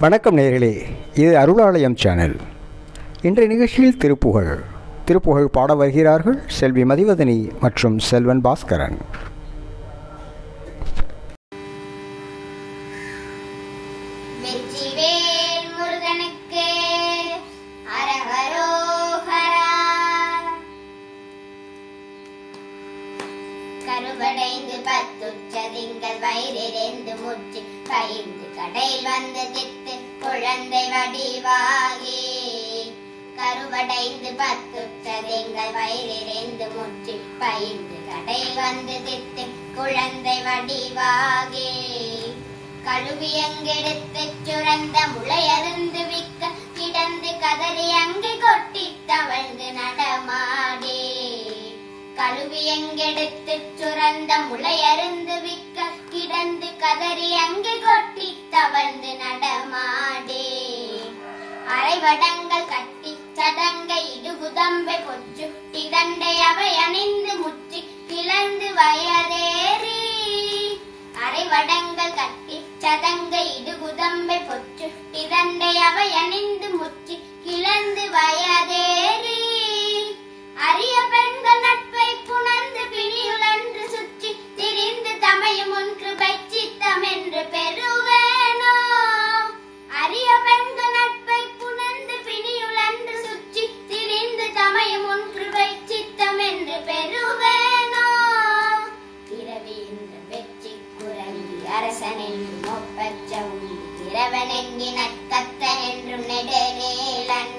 வணக்கம் நேர்களே இது அருளாலயம் சேனல். இன்றைய நிகழ்ச்சியில் திருப்புகழ். திருப்புகழ் பாட வருகிறார்கள் செல்வி மதிவதனி மற்றும் செல்வன் பாஸ்கரன். கருவடைந்து பத்துச்சதிங்கள் வயிறிறந்து முற்றி பயின்று கடையில் வந்து குழந்தை வடிவாகி கருவடைந்து பத்துத்ததெங்கள் வயிறிறைந்து முற்றி பயின்று கடை வந்து தித்து குழந்தை வடிவாகி. கழுவி அங்கெடுத்து சுரந்த முளையருந்து விக்க கிடந்து கதறி அங்கே கொட்டி தவழ்ந்து நடமாடி. கழுவி எங்கெடுத்து சுரந்த முளையருந்து விக்க கிடந்து கதறி அங்கே கொட்டி தவழ்ந்து நட வடங்கள் கட்டி இது இடுகுதம்பை பொச்சு. உண்டி திரவன் என்கின என்றும் நெடுநீலன்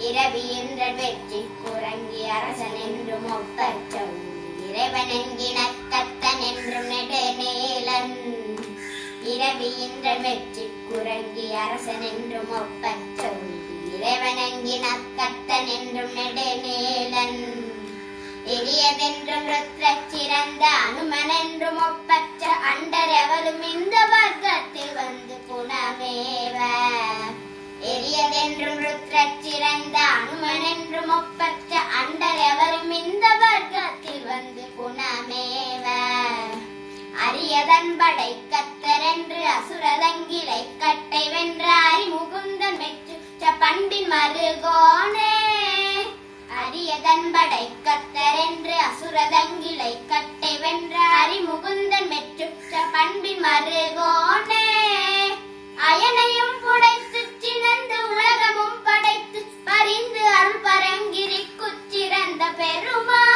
இரவி என்ற வெற்றி குரங்கி அரசன் என்றும் ஒப்பற்ற உண்டி இறைவன் என்கின கத்தன் என்றும் நெடுநீலன் இரவி என்ற வெற்றி குரங்கி அரசன் என்றும் ஒப்பற்ற உண்டி இறைவன் என்கின கத்தன் என்றும் நெடுநீலன் எரியதென்றும் ருத்ரச் சிறந்த அனுமன் என்றும் ஒப்பற்ற அண்டர் எவரும் இந்த குணமேவ. எரியதென்றும் ருத்ரச்சிறந்த அனுமனென்றும் ஒப்பற்ற அண்டர் எவரும் இந்த வர்க்கத்தில் வந்து குணமேவ. அரியதன் படை கத்தரென்று அசுரதங்கிலை கட்டை வென்றாய் முகுந்தன் மெச்சு பண்பின் மருகோனே. அரியதன் படை கத்தரென்று அசுரதங்கிலை கட்டை பெருமா